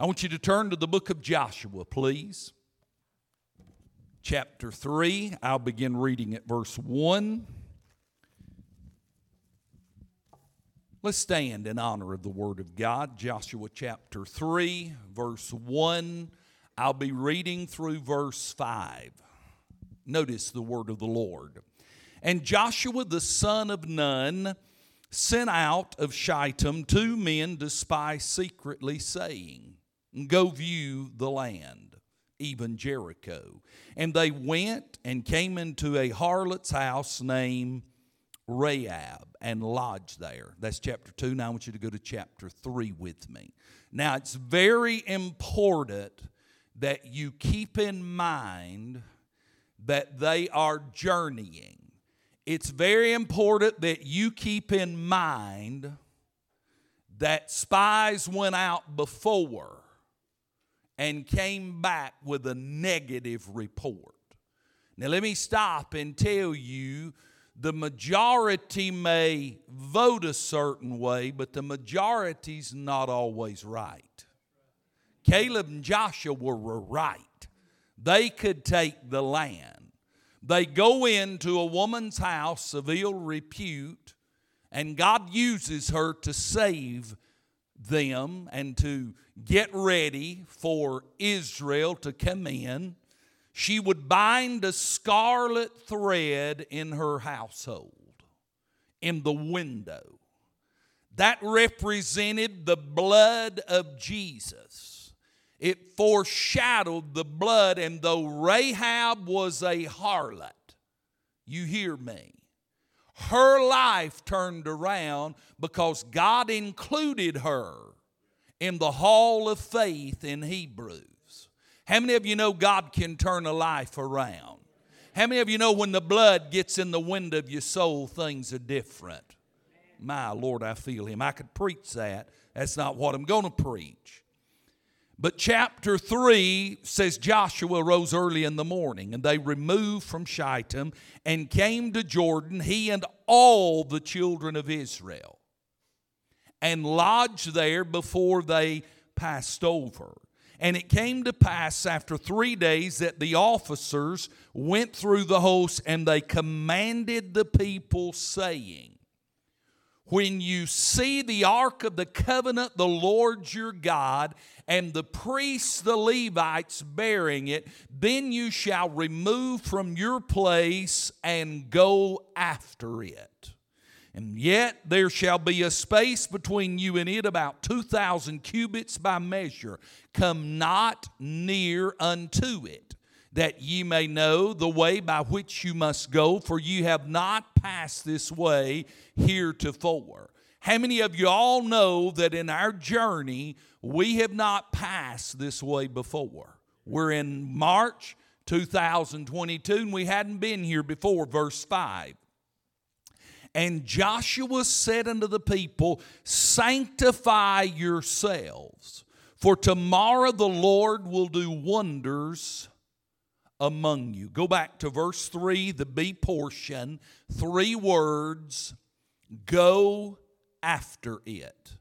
I want you to turn to the book of Joshua, please. Chapter 3. I'll begin reading at verse 1. Let's stand in honor of the Word of God. Joshua chapter 3, verse 1. I'll be reading through verse 5. Notice the word of the Lord. And Joshua the son of Nun sent out of Shittim two men to spy secretly, saying, Go view the land, even Jericho. And they went and came into a harlot's house named Rahab and lodged there. That's chapter 2. Now I want you to go to chapter 3 with me. Now it's very important that you keep in mind that they are journeying it's very important that you keep in mind that spies went out before and came back with a negative report. Now, let me stop and tell you the majority may vote a certain way, but the majority's not always right. Caleb and Joshua were right, they could take the land. They go into a woman's house of ill repute, and God uses her to save them and to get ready for Israel to come in. She would bind a scarlet thread in her household, in the window. That represented the blood of Jesus it foreshadowed the blood. And though Rahab was a harlot, you hear me, her life turned around because God included her in the hall of faith in Hebrews. How many of you know God can turn a life around? How many of you know when the blood gets in the window of your soul, things are different? My Lord, I feel Him. I could preach that. That's not what I'm going to preach. But chapter 3 says Joshua rose early in the morning, and they removed from Shittim and came to Jordan, he and all the children of Israel, and lodged there before they passed over. And it came to pass after three days that the officers went through the host and they commanded the people, saying, when you see the ark of the covenant, the Lord your God, and the priests, the Levites, bearing it, then you shall remove from your place and go after it. And yet there shall be a space between you and it about 2,000 cubits by measure. Come not near unto it that ye may know the way by which you must go, for you have not passed this way heretofore. How many of you all know that in our journey we have not passed this way before? We're in March 2022 and we hadn't been here before, verse 5. And Joshua said unto the people, Sanctify yourselves, for tomorrow the Lord will do wonders among you. Go back to verse 3, the B portion. Three words go after it.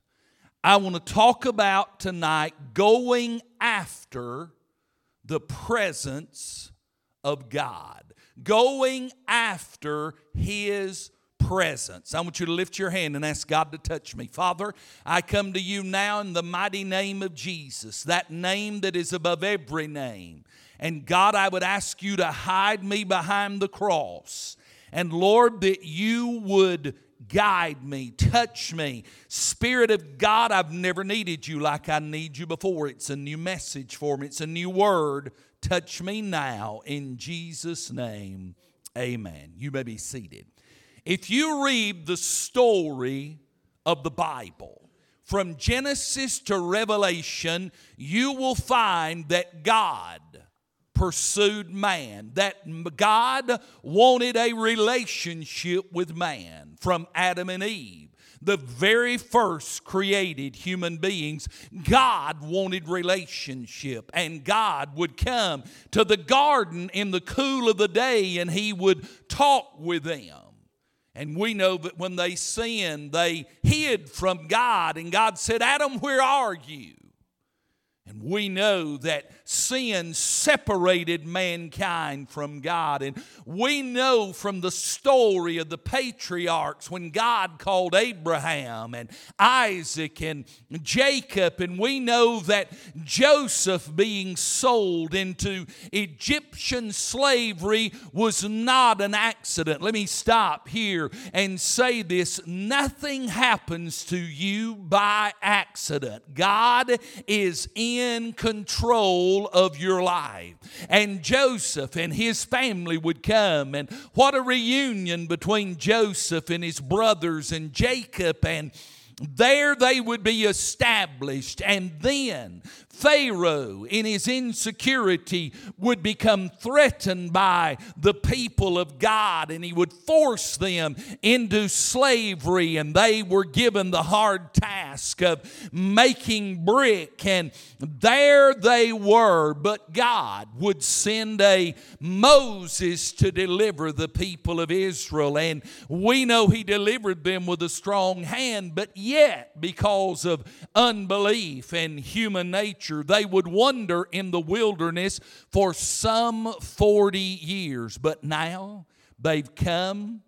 I want to talk about tonight going after the presence of God, going after His presence. I want you to lift your hand and ask God to touch me. Father, I come to you now in the mighty name of Jesus, that name that is above every name. And God, I would ask you to hide me behind the cross. And Lord, that you would guide me, touch me. Spirit of God, I've never needed you like I need you before. It's a new message for me, it's a new word. Touch me now in Jesus' name. Amen. You may be seated. If you read the story of the Bible, from Genesis to Revelation, you will find that God pursued man, that God wanted a relationship with man from Adam and Eve. The very first created human beings, God wanted relationship, and God would come to the garden in the cool of the day and He would talk with them. And we know that when they sinned, they hid from God, and God said, Adam, where are you? We know that sin separated mankind from God. And we know from the story of the patriarchs when God called Abraham and Isaac and Jacob, and we know that Joseph being sold into Egyptian slavery was not an accident. Let me stop here and say this nothing happens to you by accident. God is in control of your life. And Joseph and his family would come, and what a reunion between Joseph and his brothers and Jacob and there they would be established, and then Pharaoh, in his insecurity, would become threatened by the people of God and he would force them into slavery. And they were given the hard task of making brick. And there they were. But God would send a Moses to deliver the people of Israel. And we know he delivered them with a strong hand, but yet, because of unbelief and human nature, they would wander in the wilderness for some 40 years. But now they've come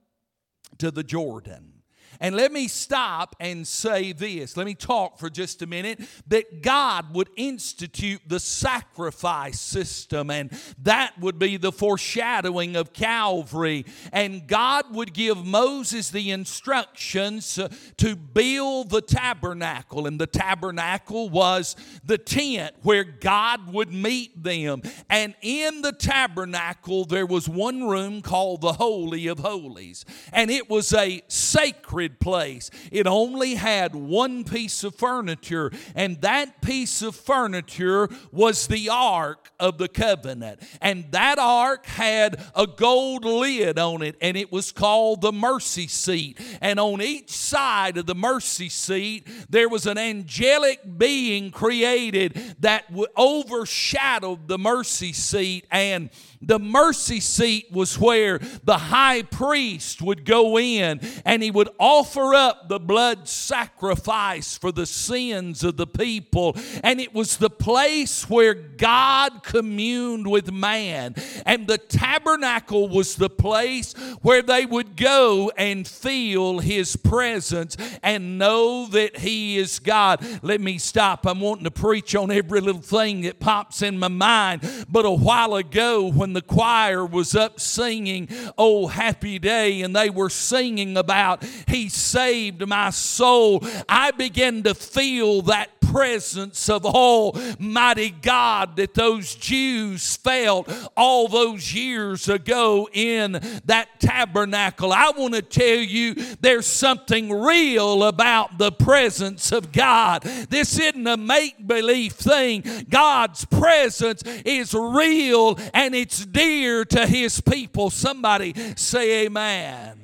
to the Jordan. And let me stop and say this. Let me talk for just a minute that God would institute the sacrifice system, and that would be the foreshadowing of Calvary. And God would give Moses the instructions uh, to build the tabernacle, and the tabernacle was the tent where God would meet them. And in the tabernacle, there was one room called the Holy of Holies, and it was a sacred place. It only had one piece of furniture, and that piece of furniture was the Ark of the Covenant. And that ark had a gold lid on it, and it was called the mercy seat. And on each side of the mercy seat, there was an angelic being created that overshadowed the mercy seat and the mercy seat was where the high priest would go in and he would offer up the blood sacrifice for the sins of the people. And it was the place where God communed with man. And the tabernacle was the place where they would go and feel his presence and know that he is God. Let me stop. I'm wanting to preach on every little thing that pops in my mind. But a while ago, when when the choir was up singing, Oh, happy day, and they were singing about, He saved my soul, I began to feel that presence of Almighty God that those Jews felt all those years ago in that tabernacle. I want to tell you there's something real about the presence of God. This isn't a make believe thing. God's presence is real and it's dear to His people. Somebody say, Amen.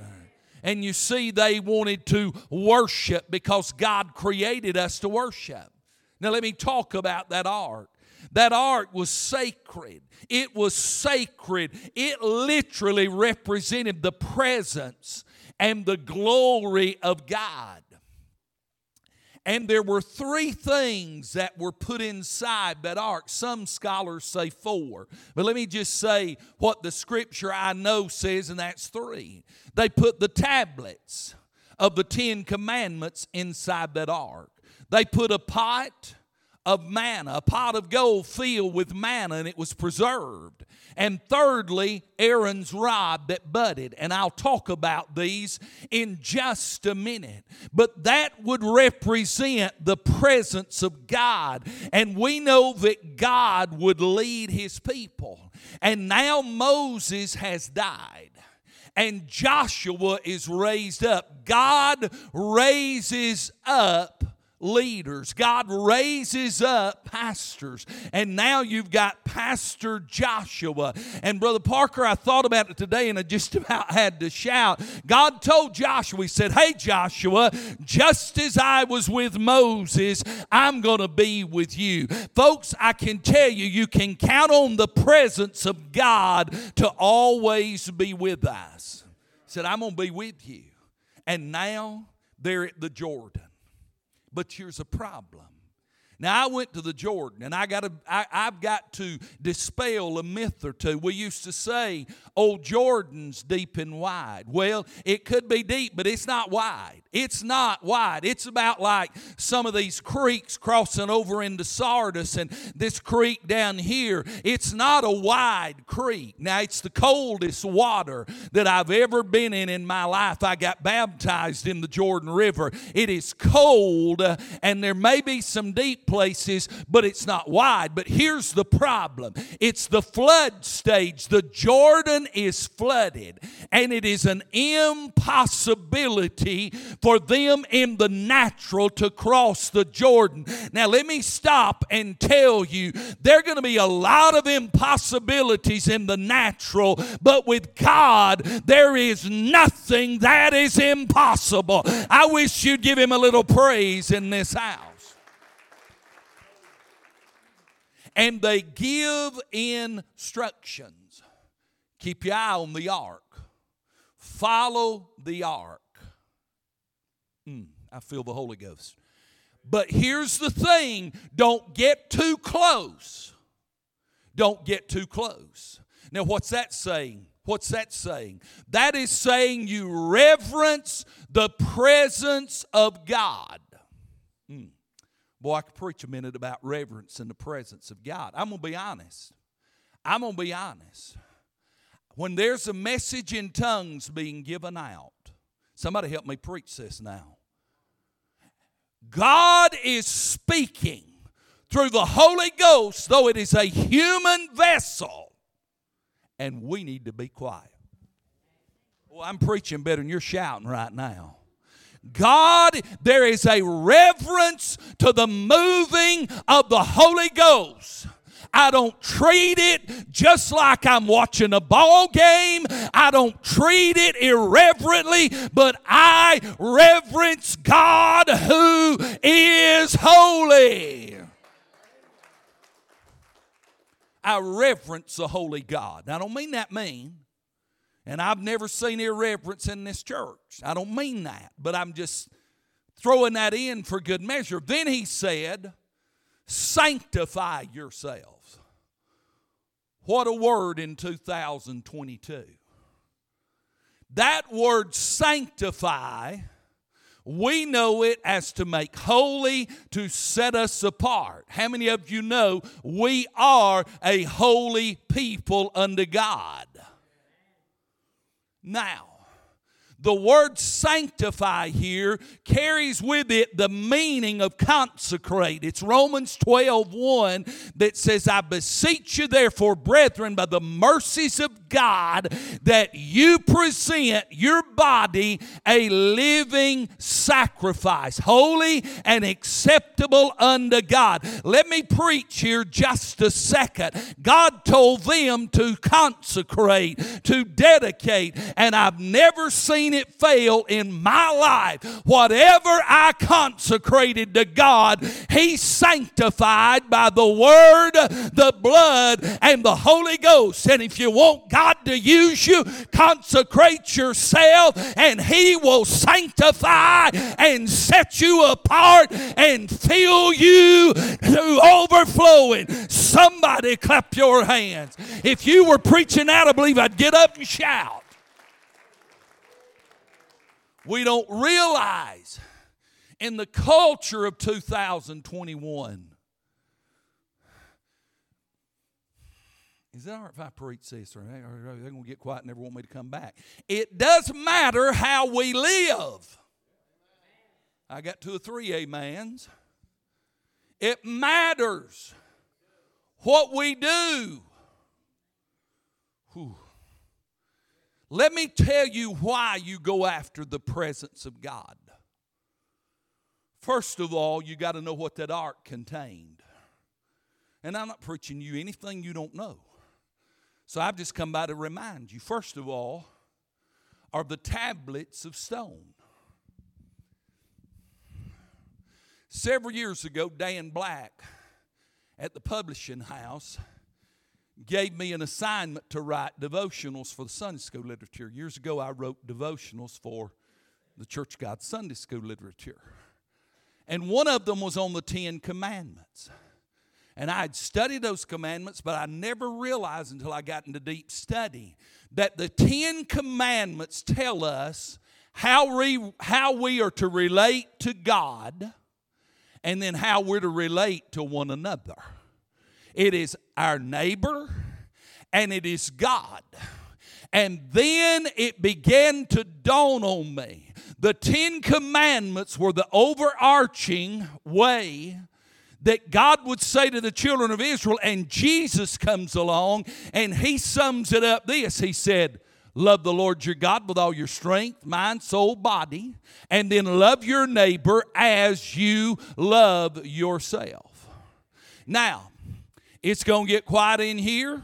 And you see, they wanted to worship because God created us to worship. Now, let me talk about that ark. That ark was sacred. It was sacred. It literally represented the presence and the glory of God. And there were three things that were put inside that ark. Some scholars say four. But let me just say what the scripture I know says, and that's three. They put the tablets of the Ten Commandments inside that ark. They put a pot of manna, a pot of gold filled with manna, and it was preserved. And thirdly, Aaron's rod that budded. And I'll talk about these in just a minute. But that would represent the presence of God. And we know that God would lead his people. And now Moses has died and Joshua is raised up. God raises up leaders. God raises up pastors. And now you've got Pastor Joshua. And Brother Parker, I thought about it today and I just about had to shout. God told Joshua, He said, Hey, Joshua, just as I was with Moses, I'm going to be with you. Folks, I can tell you, you can count on the presence of God to always be with us. He said, I'm going to be with you. And now they're at the Jordan. But here's a problem Now I went to the Jordan, and I got to, I, I've got to dispel a myth or two. We used to say, "Old Jordan's deep and wide." Well, it could be deep, but it's not wide. It's not wide. It's about like some of these creeks crossing over into Sardis and this creek down here. It's not a wide creek. Now, it's the coldest water that I've ever been in in my life. I got baptized in the Jordan River. It is cold and there may be some deep places, but it's not wide. But here's the problem it's the flood stage. The Jordan is flooded and it is an impossibility for them in the natural to cross the Jordan. Now, let me stop and tell you there are going to be a lot of impossibilities in the natural, but with God, there is nothing that is impossible. I wish you'd give Him a little praise in this house. And they give instructions. Keep your eye on the ark. Follow the ark. Mm, I feel the Holy Ghost. But here's the thing don't get too close. Don't get too close. Now, what's that saying? What's that saying? That is saying you reverence the presence of God. Mm. Boy, I could preach a minute about reverence in the presence of God. I'm going to be honest. I'm going to be honest. When there's a message in tongues being given out, somebody help me preach this now. God is speaking through the Holy Ghost, though it is a human vessel, and we need to be quiet. Well, I'm preaching better than you're shouting right now. God, there is a reverence to the moving of the Holy Ghost. I don't treat it just like I'm watching a ball game. I don't treat it irreverently, but I reverence God who is holy. I reverence the holy God. Now, I don't mean that mean. And I've never seen irreverence in this church. I don't mean that, but I'm just throwing that in for good measure. Then he said, Sanctify yourselves. What a word in 2022. That word sanctify, we know it as to make holy, to set us apart. How many of you know we are a holy people unto God? Now, the word sanctify here carries with it the meaning of consecrate. It's Romans 12 1 that says, I beseech you, therefore, brethren, by the mercies of God, that you present your body a living sacrifice, holy and acceptable unto God. Let me preach here just a second. God told them to consecrate, to dedicate, and I've never seen it fail in my life. Whatever I consecrated to God, He sanctified by the Word, the blood, and the Holy Ghost. And if you want God to use you, consecrate yourself, and He will sanctify and set you apart and fill you to overflowing. Somebody clap your hands. If you were preaching that, I believe I'd get up and shout we don't realize in the culture of 2021. Is that all right if I preach this? Or they're going to get quiet and never want me to come back? It does matter how we live. I got two or three amens. It matters what we do. Whew. Let me tell you why you go after the presence of God. First of all, you got to know what that ark contained. And I'm not preaching you anything you don't know. So I've just come by to remind you. First of all, are the tablets of stone. Several years ago, Dan Black at the publishing house gave me an assignment to write devotionals for the Sunday school literature. Years ago, I wrote devotionals for the Church God Sunday school literature. And one of them was on the Ten Commandments. And I had studied those commandments, but I never realized until I got into deep study that the Ten Commandments tell us how we, how we are to relate to God and then how we're to relate to one another. It is our neighbor and it is God. And then it began to dawn on me. The Ten Commandments were the overarching way that God would say to the children of Israel, and Jesus comes along and he sums it up this. He said, Love the Lord your God with all your strength, mind, soul, body, and then love your neighbor as you love yourself. Now, it's going to get quiet in here,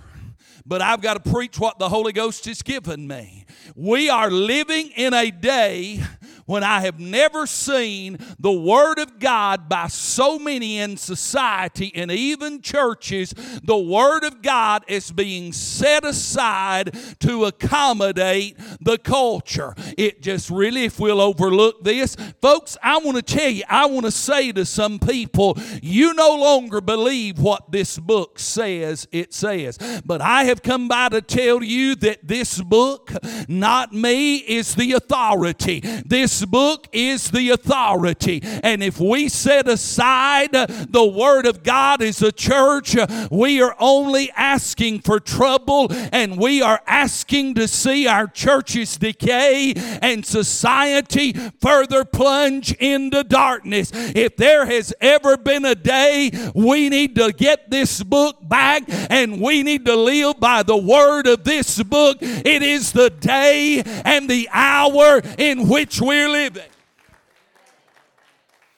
but I've got to preach what the Holy Ghost has given me. We are living in a day when I have never seen the Word of God by so many in society and even churches. The Word of God is being set aside to accommodate the culture. It just really, if we'll overlook this, folks, I want to tell you, I want to say to some people, you no longer believe what this book says it says. But I have come by to tell you that this book, not me, is the authority. This book is the authority. And if we set aside the Word of God as a church, we are only asking for trouble and we are asking to see our churches decay and society further plunge into darkness. If there has ever been a day we need to get this book back and we need to live by the word of this book, it is the day and the hour in which we're living.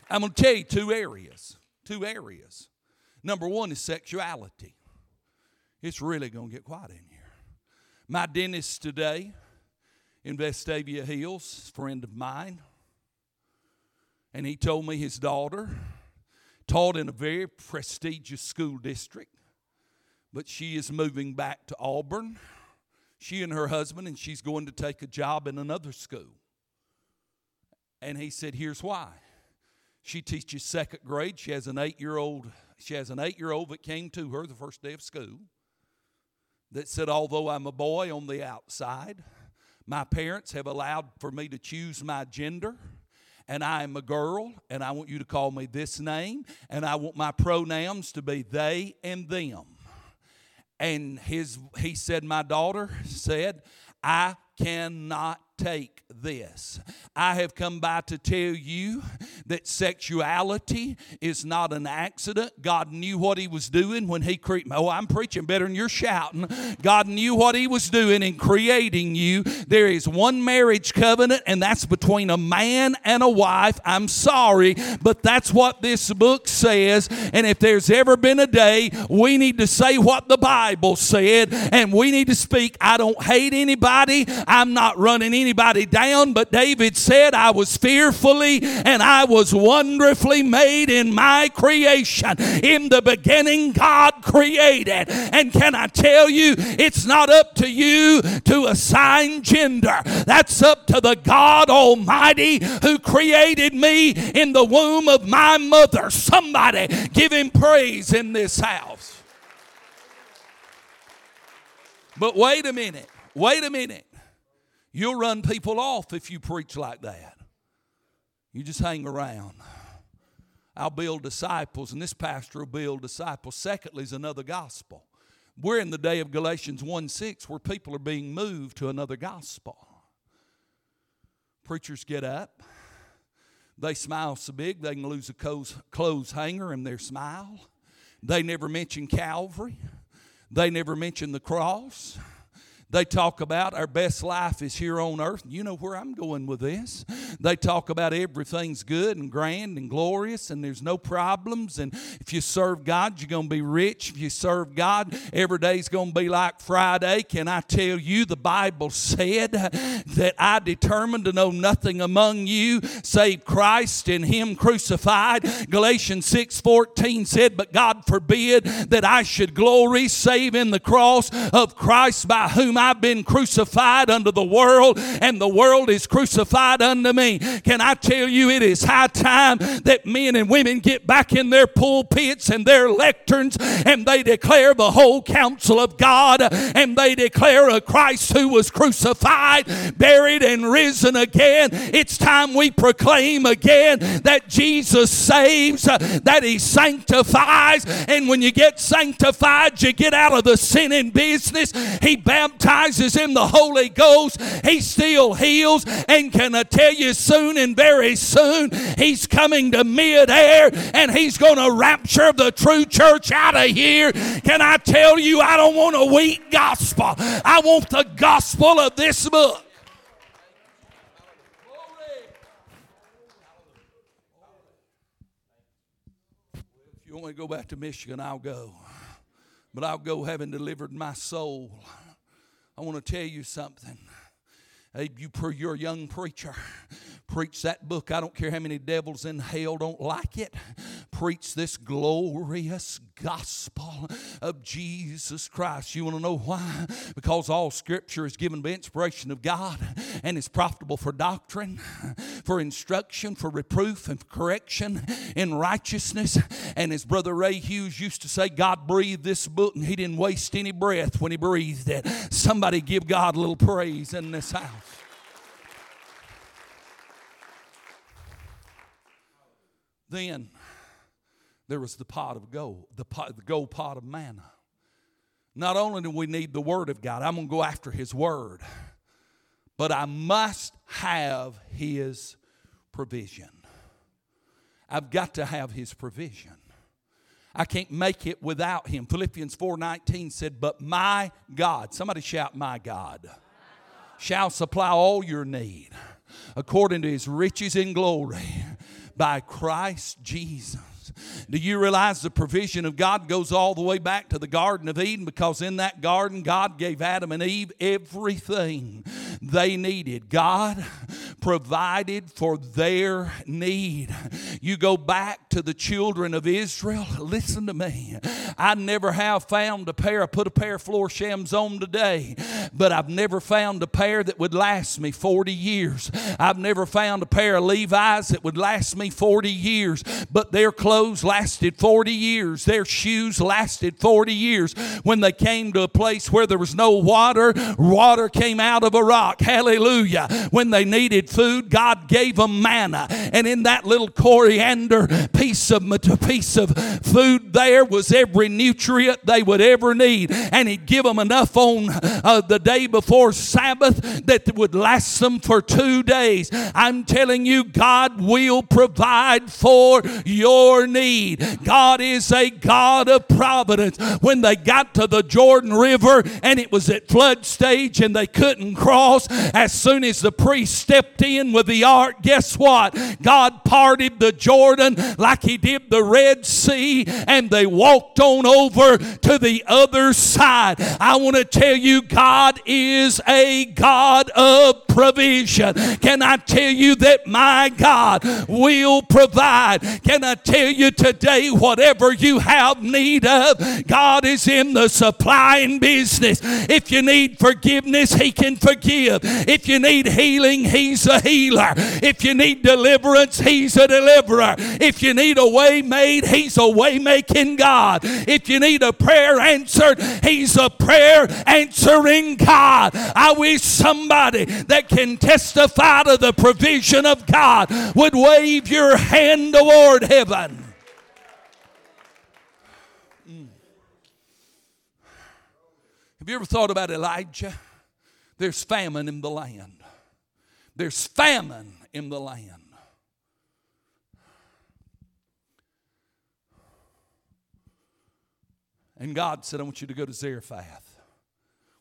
I'm going to tell you two areas. Two areas. Number one is sexuality. It's really going to get quiet in here. My dentist today in Vestavia Hills, friend of mine, and he told me his daughter taught in a very prestigious school district, but she is moving back to Auburn. She and her husband, and she's going to take a job in another school. And he said, Here's why. She teaches second grade. She has an eight year old. She has an eight year old that came to her the first day of school that said, Although I'm a boy on the outside, my parents have allowed for me to choose my gender and I am a girl, and I want you to call me this name, and I want my pronouns to be they and them. And his he said, My daughter said, I cannot take this. I have come by to tell you that sexuality is not an accident. God knew what He was doing when He created. Oh, I'm preaching better than you're shouting. God knew what He was doing in creating you. There is one marriage covenant, and that's between a man and a wife. I'm sorry, but that's what this book says. And if there's ever been a day, we need to say what the Bible said, and we need to speak. I don't hate anybody. I'm not running anybody down, but David said, I was fearfully and I was wonderfully made in my creation. In the beginning, God created. And can I tell you, it's not up to you to assign gender, that's up to the God Almighty who created me in the womb of my mother. Somebody give him praise in this house. But wait a minute. Wait a minute. You'll run people off if you preach like that. You just hang around. I'll build disciples, and this pastor will build disciples. Secondly, is another gospel. We're in the day of Galatians 1 6 where people are being moved to another gospel. Preachers get up, they smile so big they can lose a clothes hanger in their smile. They never mention Calvary, they never mention the cross. They talk about our best life is here on earth. You know where I'm going with this. They talk about everything's good and grand and glorious and there's no problems. And if you serve God, you're going to be rich. If you serve God, every day's going to be like Friday. Can I tell you, the Bible said that I determined to know nothing among you save Christ and Him crucified. Galatians 6 14 said, But God forbid that I should glory save in the cross of Christ by whom I've been crucified unto the world, and the world is crucified unto me. Can I tell you, it is high time that men and women get back in their pulpits and their lecterns and they declare the whole counsel of God and they declare a Christ who was crucified, buried, and risen again. It's time we proclaim again that Jesus saves, that He sanctifies, and when you get sanctified, you get out of the sinning business. He baptizes in the Holy Ghost. He still heals, and can I tell you soon and very soon, He's coming to midair and He's going to rapture the true church out of here. Can I tell you, I don't want a weak gospel. I want the gospel of this book. If you want me to go back to Michigan, I'll go. But I'll go having delivered my soul. I want to tell you something. Hey, you, you're a young preacher. Preach that book. I don't care how many devils in hell don't like it. Preach this glorious gospel of Jesus Christ. You want to know why? Because all scripture is given by inspiration of God and is profitable for doctrine, for instruction, for reproof, and correction in righteousness. And as Brother Ray Hughes used to say, God breathed this book and he didn't waste any breath when he breathed it. Somebody give God a little praise in this house. Then there was the pot of gold, the, pot, the gold pot of manna. Not only do we need the Word of God, I'm going to go after His Word, but I must have His provision. I've got to have His provision. I can't make it without Him. Philippians 4:19 said, "But my God, somebody shout, my God, shall supply all your need according to His riches in glory." by Christ Jesus. Do you realize the provision of God goes all the way back to the Garden of Eden? Because in that garden, God gave Adam and Eve everything they needed. God provided for their need. You go back to the children of Israel, listen to me. I never have found a pair, I put a pair of Florsheims on today, but I've never found a pair that would last me 40 years. I've never found a pair of Levi's that would last me 40 years, but their clothes lasted 40 years. Their shoes lasted 40 years. When they came to a place where there was no water, water came out of a rock. Hallelujah. When they needed food, God gave them manna. And in that little coriander piece of, piece of food there was every nutrient they would ever need. And He'd give them enough on uh, the day before Sabbath that would last them for two days. I'm telling you, God will provide for your need. God is a God of providence. When they got to the Jordan River and it was at flood stage and they couldn't cross, as soon as the priest stepped in with the ark, guess what? God parted the Jordan like he did the Red Sea and they walked on over to the other side. I want to tell you, God is a God of provision. Can I tell you that my God will provide? Can I tell you today, whatever you have need of, God is in the supplying business. If you need forgiveness, He can forgive. If you need healing, He's a healer. If you need deliverance, He's a deliverer. If you need a way made, He's a way making God. If you need a prayer answered, He's a prayer answering God. I wish somebody that can testify to the provision of God would wave your hand toward heaven. Have you ever thought about Elijah? There's famine in the land. There's famine in the land. And God said, I want you to go to Zarephath.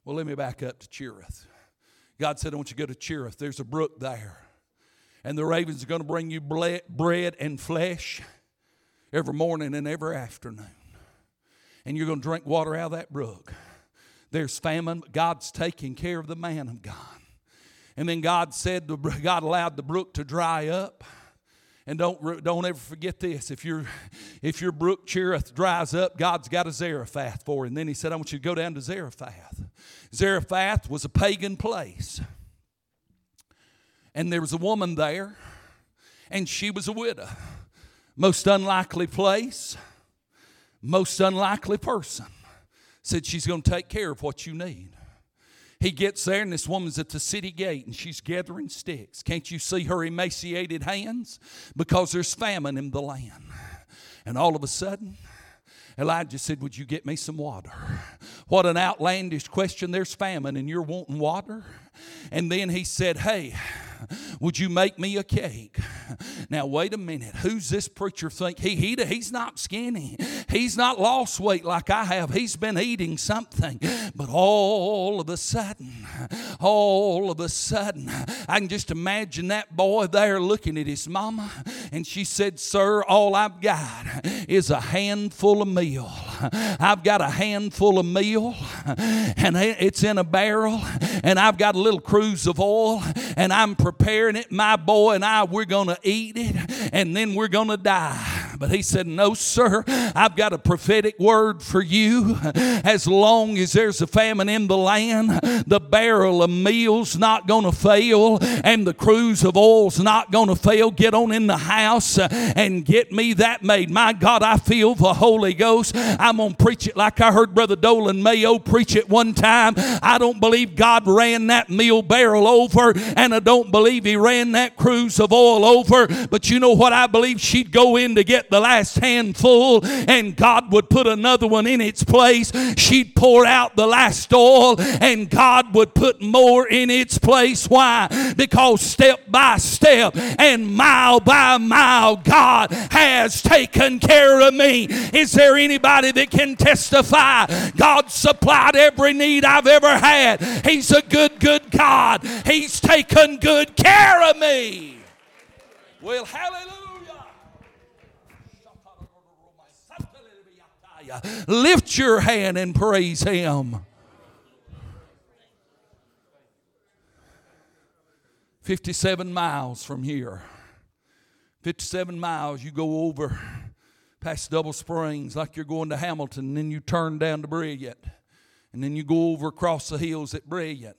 Well, let me back up to Cherith. God said, I want you to go to Cherith. There's a brook there. And the ravens are going to bring you bread and flesh every morning and every afternoon. And you're going to drink water out of that brook. There's famine. God's taking care of the man of God. And then God said, God allowed the brook to dry up. And don't, don't ever forget this. If, your if your brook Cherith dries up, God's got a Zarephath for you. And then he said, I want you to go down to Zarephath. Zarephath was a pagan place. And there was a woman there, and she was a widow. Most unlikely place, most unlikely person. Said she's going to take care of what you need. He gets there, and this woman's at the city gate, and she's gathering sticks. Can't you see her emaciated hands? Because there's famine in the land. And all of a sudden, Elijah said, Would you get me some water? What an outlandish question. There's famine, and you're wanting water? And then he said, Hey, would you make me a cake? Now, wait a minute. Who's this preacher think? He, he, he's not skinny. He's not lost weight like I have. He's been eating something. But all of a sudden, all of a sudden, I can just imagine that boy there looking at his mama. And she said, Sir, all I've got is a handful of meal. I've got a handful of meal, and it's in a barrel, and I've got a little cruse of oil, and I'm preparing it. My boy and I, we're going to eat it, and then we're going to die. But he said, No, sir, I've got a prophetic word for you. As long as there's a famine in the land, the barrel of meal's not going to fail, and the cruse of oil's not going to fail. Get on in the house and get me that made. My God, I feel the Holy Ghost. I'm going to preach it like I heard Brother Dolan Mayo preach it one time. I don't believe God ran that meal barrel over, and I don't believe He ran that cruse of oil over. But you know what I believe? She'd go in to get the last handful, and God would put another one in its place. She'd pour out the last oil, and God would put more in its place. Why? Because step by step and mile by mile, God has taken care of me. Is there anybody that can testify? God supplied every need I've ever had. He's a good, good God. He's taken good care of me. Well, hallelujah. Lift your hand and praise Him. 57 miles from here. 57 miles, you go over past Double Springs like you're going to Hamilton, and then you turn down to Brilliant. And then you go over across the hills at Brilliant.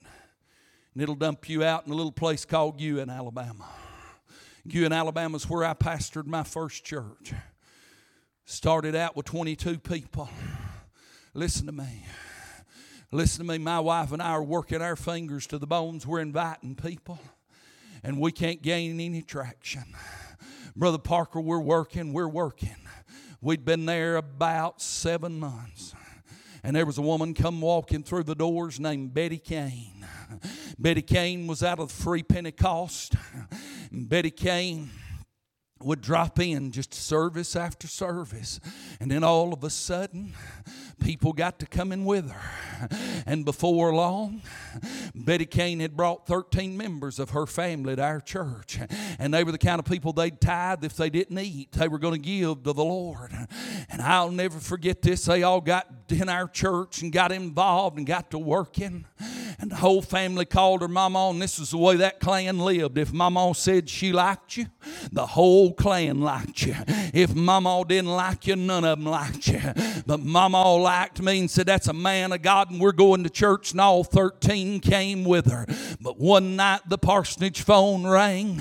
And it'll dump you out in a little place called Guin, Alabama. Guin, Alabama is where I pastored my first church. Started out with 22 people. Listen to me. Listen to me. My wife and I are working our fingers to the bones. We're inviting people, and we can't gain any traction. Brother Parker, we're working, we're working. We'd been there about seven months. And there was a woman come walking through the doors named Betty Kane. Betty Kane was out of the Free Pentecost. Betty Kane would drop in just service after service. And then all of a sudden, people got to come in with her. And before long, Betty Kane had brought 13 members of her family to our church. And they were the kind of people they'd tithe if they didn't eat. They were going to give to the Lord. And I'll never forget this. They all got in our church and got involved and got to working. And the whole family called her mama, and this is the way that clan lived. If mama said she liked you, the whole clan liked you. If mama didn't like you, none of them liked you. But mama liked me and said, That's a man of God, and we're going to church, and all 13 came with her. But one night the parsonage phone rang,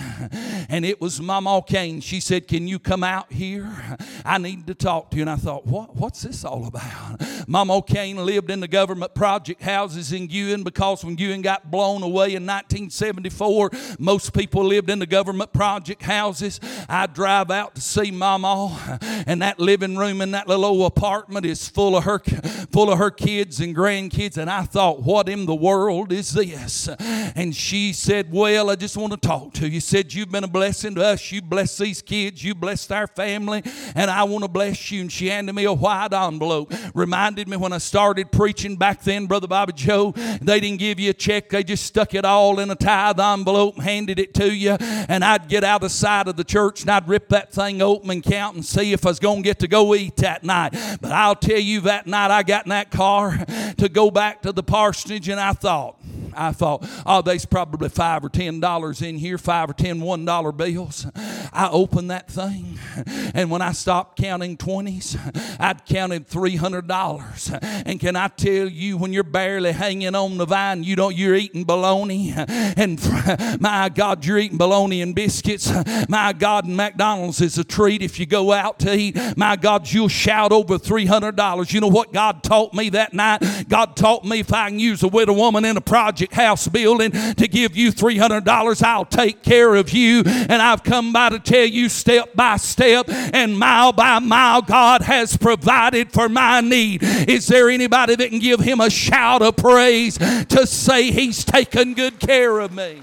and it was Mama Kane. She said, Can you come out here? I need to talk to you. And I thought, what, What's this all about? Mama Kane lived in the government project houses in Guin because when Guin got blown away in 1974, most people lived in the government project houses. I drive out to see Mama, and that living room in that little old apartment is full of her, full of her kids and grandkids. And I thought, what in the world is this? And she said, Well, I just want to talk to you. Said, You've been a blessing to us. You blessed these kids. You blessed our family. And I want to bless you. And she handed me a white envelope. Reminded me when I started preaching back then, Brother Bobby Joe, they didn't give you a check. They just stuck it all in a tithe envelope and handed it to you. And I'd get out of sight of the church and I'd rip that thing open and count and see if I was going to get to go eat that night. But I'll tell you, that night I got in that car to go back to the parsonage and I thought, I thought, oh, there's probably five or ten dollars in here, five or ten one dollar bills. I opened that thing, and when I stopped counting twenties, I'd counted three hundred dollars. And can I tell you, when you're barely hanging on the vine, you don't you're eating bologna, and my God, you're eating bologna and biscuits. My God, and McDonald's is a treat if you go out to eat. My God, you'll shout over three hundred dollars. You know what God taught me that night? God taught me if I can use a widow woman in a project house building to give you $300, I'll take care of you. And I've come by to tell you step by step and mile by mile, God has provided for my need. Is there anybody that can give him a shout of praise to say he's taken good care of me?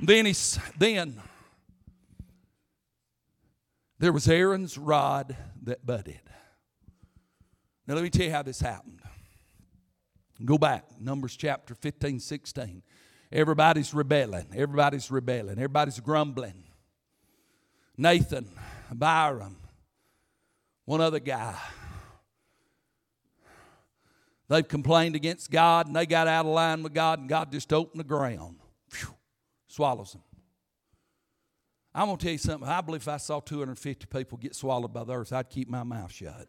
Then he's then there was Aaron's rod that budded. Now let me tell you how this happened. Go back, Numbers chapter 15, 16. Everybody's rebelling. Everybody's rebelling. Everybody's grumbling. Dathan, Abiram, one other guy. They've complained against God and they got out of line with God, and God just opened the ground. Whew, swallows them. I'm going to tell you something. I believe if I saw 250 people get swallowed by the earth, I'd keep my mouth shut.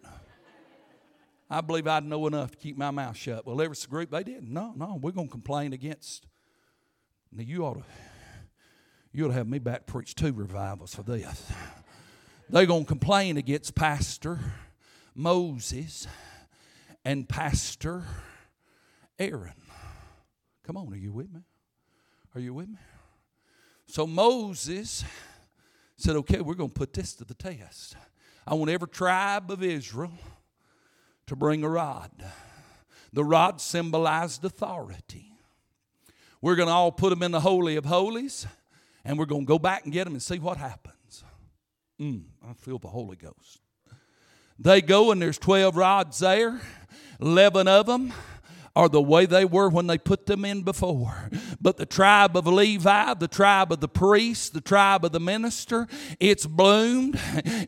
I believe I'd know enough to keep my mouth shut. Well, there was a group, they didn't. No, no, we're going to complain against. Now, you ought to, you ought to have me back preach two revivals for this. They're going to complain against Pastor Moses and Pastor Aaron. Come on, are you with me? Are you with me? So Moses said, okay, we're going to put this to the test. I want every tribe of Israel to bring a rod. The rod symbolized authority. We're going to all put them in the Holy of Holies, and we're going to go back and get them and see what happens. Mm, I feel the Holy Ghost. They go, and there's 12 rods there, 11 of them are the way they were when they put them in before. But the tribe of Levi, the tribe of the priest, the tribe of the minister, it's bloomed,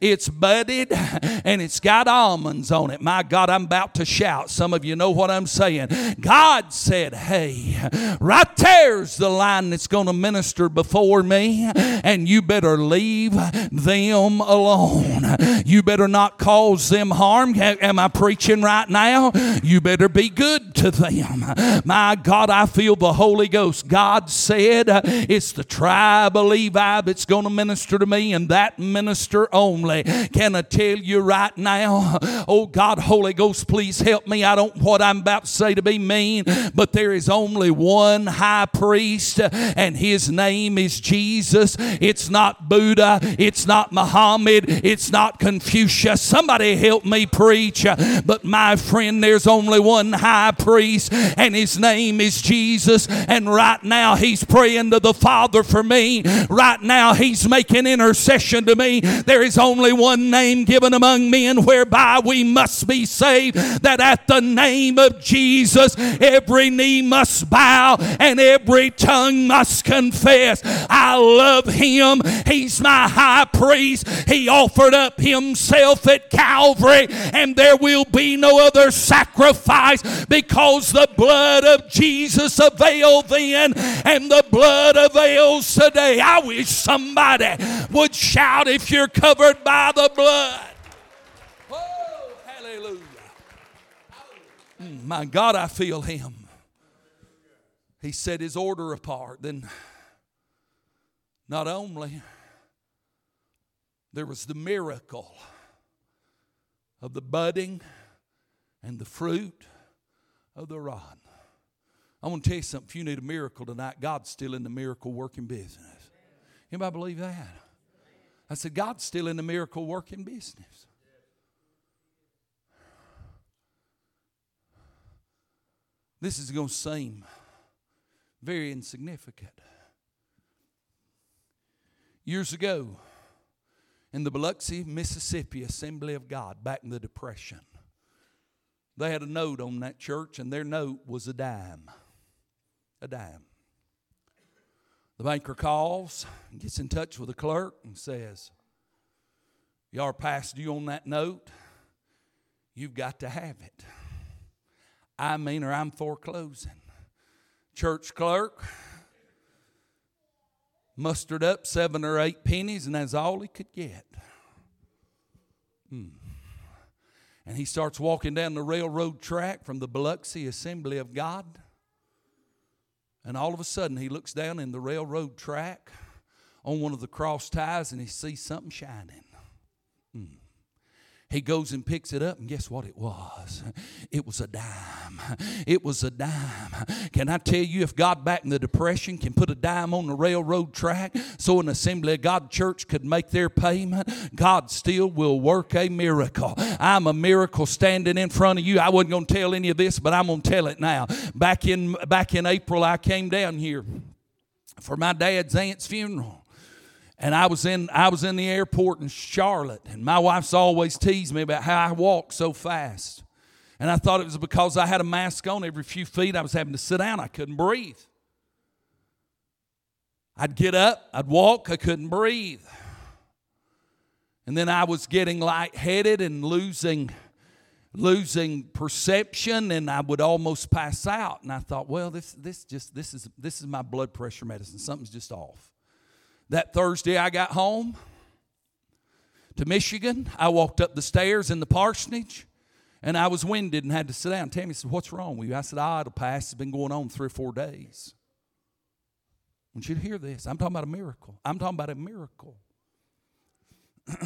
it's budded, and it's got almonds on it. My God, I'm about to shout. Some of you know what I'm saying. God said, Hey, right there's the line that's going to minister before me, and you better leave them alone. You better not cause them harm. Am I preaching right now? You better be good to them. My God, I feel the Holy Ghost. God said it's the tribe of Levi that's going to minister to me and that minister only. Can I tell you right now? Oh God, Holy Ghost, please help me. I don't what I'm about to say to be mean, but there is only one high priest and his name is Jesus. It's not Buddha, it's not Muhammad, it's not Confucius. Somebody help me preach. But my friend, there's only one high priest priest, and his name is Jesus. And right now, he's praying to the Father for me. Right now, he's making intercession to me. There is only one name given among men whereby we must be saved. That at the name of Jesus, every knee must bow and every tongue must confess. I love him. He's my high priest. He offered up himself at Calvary, and there will be no other sacrifice because because the blood of Jesus availed then and the blood avails today. I wish somebody would shout if you're covered by the blood. Oh, hallelujah. Mm, my God, I feel him. He set his order apart. Then, not only there was the miracle of the budding and the fruit of the rod. I want to tell you something. If you need a miracle tonight, God's still in the miracle working business. Anybody believe that? I said, God's still in the miracle working business. This is going to seem very insignificant. Years ago, in the Biloxi, Mississippi Assembly of God, back in the Depression, they had a note on that church, and their note was a dime. A dime. The banker calls gets in touch with the clerk and says, Y'all passed you on that note. You've got to have it. I mean, or I'm foreclosing. Church clerk mustered up seven or eight pennies, and that's all he could get. Hmm. And he starts walking down the railroad track from the Biloxi Assembly of God. And all of a sudden, he looks down in the railroad track on one of the cross ties and he sees something shining. He goes and picks it up, and guess what it was? It was a dime. It was a dime. Can I tell you, if God back in the Depression can put a dime on the railroad track so an Assembly of God church could make their payment, God still will work a miracle. I'm a miracle standing in front of you. I wasn't going to tell any of this, but I'm going to tell it now. Back in, back in April, I came down here for my dad's aunt's funeral and I was in I was in the airport in Charlotte, and my wife's always teased me about how I walk so fast. And I thought it was because I had a mask on every few feet. I was having to sit down. I couldn't breathe. I'd get up, I'd walk, I couldn't breathe. And then I was getting lightheaded and losing losing perception and I would almost pass out. And I thought, well, this this just this is this is my blood pressure medicine. Something's just off. That Thursday, I got home to Michigan. I walked up the stairs in the parsonage and I was winded and had to sit down. Tammy said, What's wrong with you? I said, Ah, it'll pass. It's been going on three or four days. I want you to hear this. I'm talking about a miracle. I'm talking about a miracle.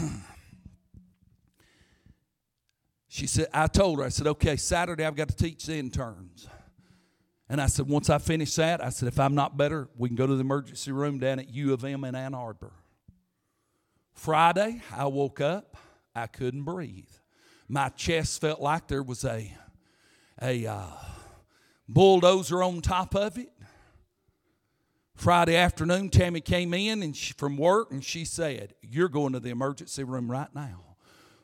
she said, I told her, I said, okay, Saturday I've got to teach the interns. And I said, once I finish that, I said, if I'm not better, we can go to the emergency room down at U of M in Ann Arbor. Friday, I woke up, I couldn't breathe. My chest felt like there was a, a uh, bulldozer on top of it. Friday afternoon, Tammy came in and she, from work and she said, You're going to the emergency room right now.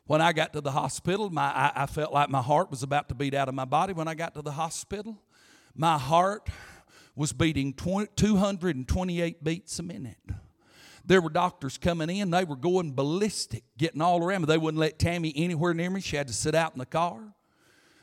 When I got to the hospital, my, I, I felt like my heart was about to beat out of my body. When I got to the hospital, my heart was beating 228 beats a minute. There were doctors coming in, they were going ballistic, getting all around me. They wouldn't let Tammy anywhere near me. She had to sit out in the car.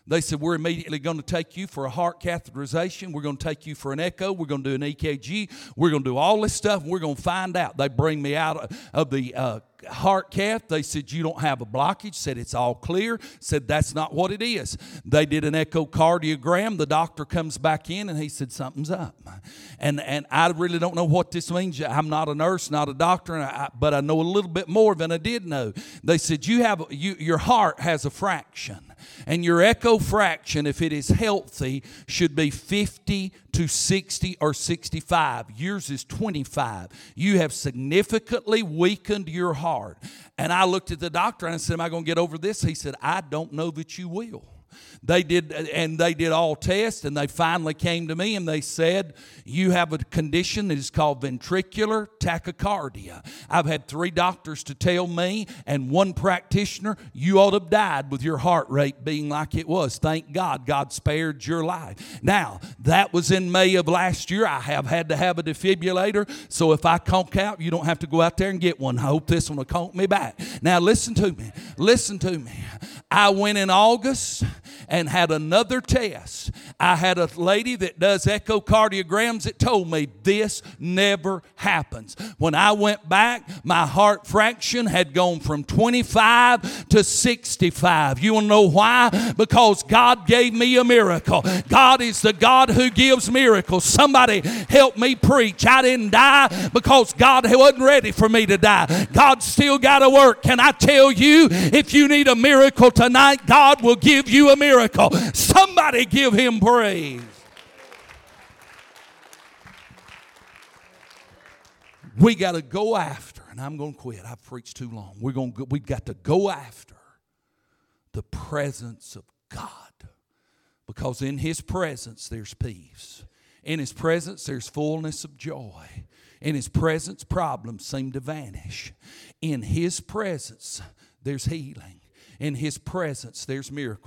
They said, We're immediately going to take you for a heart catheterization. We're going to take you for an echo. We're going to do an EKG. We're going to do all this stuff. We're going to find out. They bring me out of the uh, heart cath. They said, You don't have a blockage. Said, It's all clear. Said, That's not what it is. They did an echocardiogram. The doctor comes back in and he said, Something's up. And, and I really don't know what this means. I'm not a nurse, not a doctor, I, but I know a little bit more than I did know. They said, You have, you, your heart has a fraction. And your echo fraction, if it is healthy, should be 50 to 60 or 65. Yours is 25. You have significantly weakened your heart. And I looked at the doctor and I said, Am I going to get over this? He said, I don't know that you will. They did, and they did all tests, and they finally came to me and they said, You have a condition that is called ventricular tachycardia. I've had three doctors to tell me, and one practitioner, you ought to have died with your heart rate being like it was. Thank God, God spared your life. Now, that was in May of last year. I have had to have a defibrillator, so if I conk out, you don't have to go out there and get one. I hope this one will conk me back. Now, listen to me. Listen to me. I went in August and had another test. I had a lady that does echocardiograms that told me this never happens. When I went back, my heart fraction had gone from 25 to 65. You want to know why? Because God gave me a miracle. God is the God who gives miracles. Somebody help me preach. I didn't die because God wasn't ready for me to die. God still got to work. Can I tell you, if you need a miracle tonight, God will give you a miracle miracle. Somebody give him praise. We got to go after, and I'm going to quit. I've preached too long. We're going to, we've got to go after the presence of God because in His presence there's peace. In His presence there's fullness of joy. In His presence problems seem to vanish. In His presence there's healing. In His presence there's miracles.